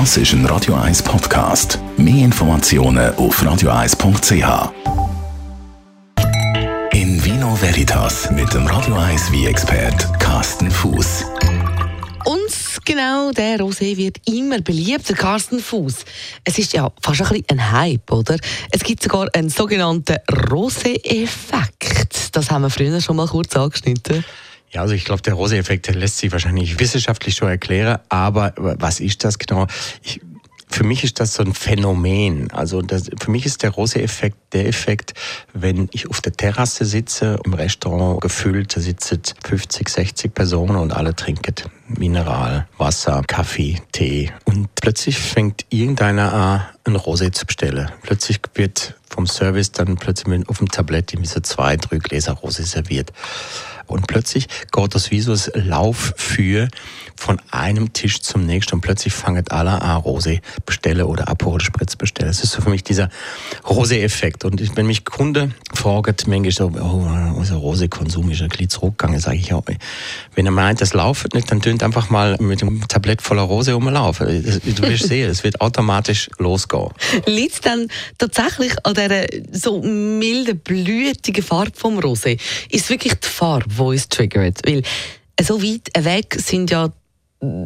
Das ist ein Radio 1 Podcast. Mehr Informationen auf radio1.ch. In Vino Veritas mit dem Radio 1 wie expert Carsten Fuß. Und genau der Rosé wird immer beliebter, Carsten Fuß. Es ist ja fast ein bisschen ein Hype, oder? Es gibt sogar einen sogenannten Rosé-Effekt. Das haben wir früher schon mal kurz angeschnitten. Ja, also ich glaube, der Rose-Effekt lässt sich wahrscheinlich wissenschaftlich schon erklären, aber was ist das genau? Ich, für mich ist das so ein Phänomen. Also das, für mich ist der Rose-Effekt der Effekt, wenn ich auf der Terrasse sitze, im Restaurant gefüllt, da sitzen 50, 60 Personen und alle trinken Mineral, Wasser, Kaffee, Tee. Und plötzlich fängt irgendeiner an, ein Rosé zu bestellen. Plötzlich wird vom Service dann plötzlich auf dem Tablett so zwei, drei Gläser Rosé serviert. Und plötzlich geht das wie so ein Lauf für von einem Tisch zum nächsten und plötzlich fangen alle an Rosé bestellen oder Aperol Spritz bestellen. Das ist so für mich dieser Rosé-Effekt. Und wenn mich Kunde fragt, manchmal so, oh, unser Rosé-Konsum ist ein bisschen zurückgegangen, sage ich, ja, wenn er meint, das läuft nicht, dann tönt einfach mal mit einem Tablett voller Rosé rumlaufen. Du wirst sehen, es wird automatisch losgehen. Liegt es dann tatsächlich an dieser so milden, blütigen Farbe vom Rosé? Ist es wirklich die Farbe, die uns triggert? Weil so weit weg sind ja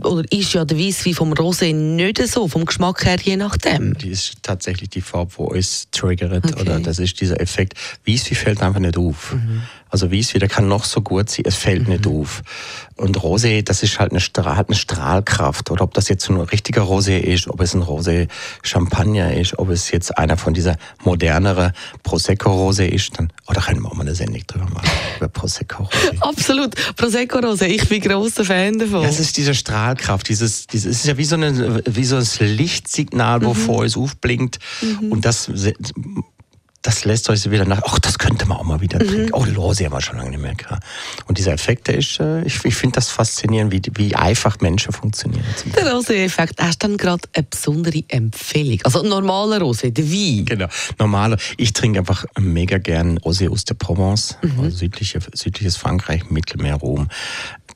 oder ist ja der Weisswein vom Rosé nicht so, vom Geschmack her, je nachdem. Die ist tatsächlich die Farbe, die uns triggert, okay. oder das ist dieser Effekt. Weisswein fällt einfach nicht auf. Mhm. Also Weißwein, der kann noch so gut sein, es fällt mhm. nicht auf. Und Rosé, das ist halt eine, Strahl, hat eine Strahlkraft. Oder ob das jetzt ein richtiger Rosé ist, ob es ein Rosé Champagner ist, ob es jetzt einer von dieser moderneren Prosecco Rosé ist, dann, oder oh, können wir auch mal eine Sendung drüber machen, über Prosecco. Absolut. Prosecco Rosé, ich bin großer Fan davon. Ja, es ist diese Strahlkraft, dieses, dieses, es ist ja wie so, eine, wie so ein Lichtsignal, wovor mhm. es aufblinkt. Mhm. Und das das lässt euch wieder nach, ach, das könnte man auch mal wieder mhm. trinken. Oh, Lose haben wir schon lange nicht mehr gehabt. Und dieser Effekt, der ist, äh, ich, ich finde das faszinierend, wie, wie einfach Menschen funktionieren. Der Rose-Effekt, hast du dann gerade eine besondere Empfehlung? Also normaler Rose, der Wein? Genau, normaler. Ich trinke einfach mega gern Rosé aus der Provence, mhm. also südliche, südliches Frankreich, Mittelmeer, Rom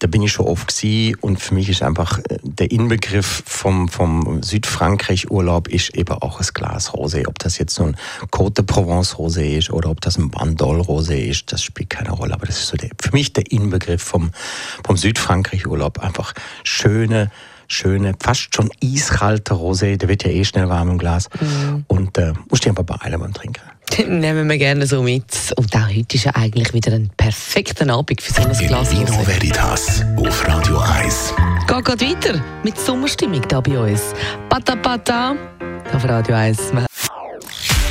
da bin ich schon oft gewesen und für mich ist einfach äh, der Inbegriff vom, vom Südfrankreich-Urlaub ist eben auch ein Glas Rosé. Ob das jetzt so ein Côte de Provence Rosé ist oder ob das ein Bandol Rosé ist, das spielt keine Rolle. Aber das ist so der, für mich der Inbegriff vom, vom Südfrankreich-Urlaub. Einfach schöne, schöne, fast schon eiskalter Rosé. Der wird ja eh schnell warm im Glas. Mhm. Und äh, musst du einfach beeilen beim Trinken. Nehmen wir gerne so mit. Und auch heute ist ja eigentlich wieder ein perfekter Abend für so ein Glas Vino Veritas auf Radio 1. Geht gerade weiter mit Sommerstimmung hier bei uns. Pata Pata auf Radio 1.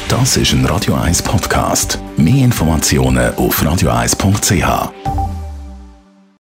Das ist ein Radio 1 Podcast. Mehr Informationen auf radio1.ch.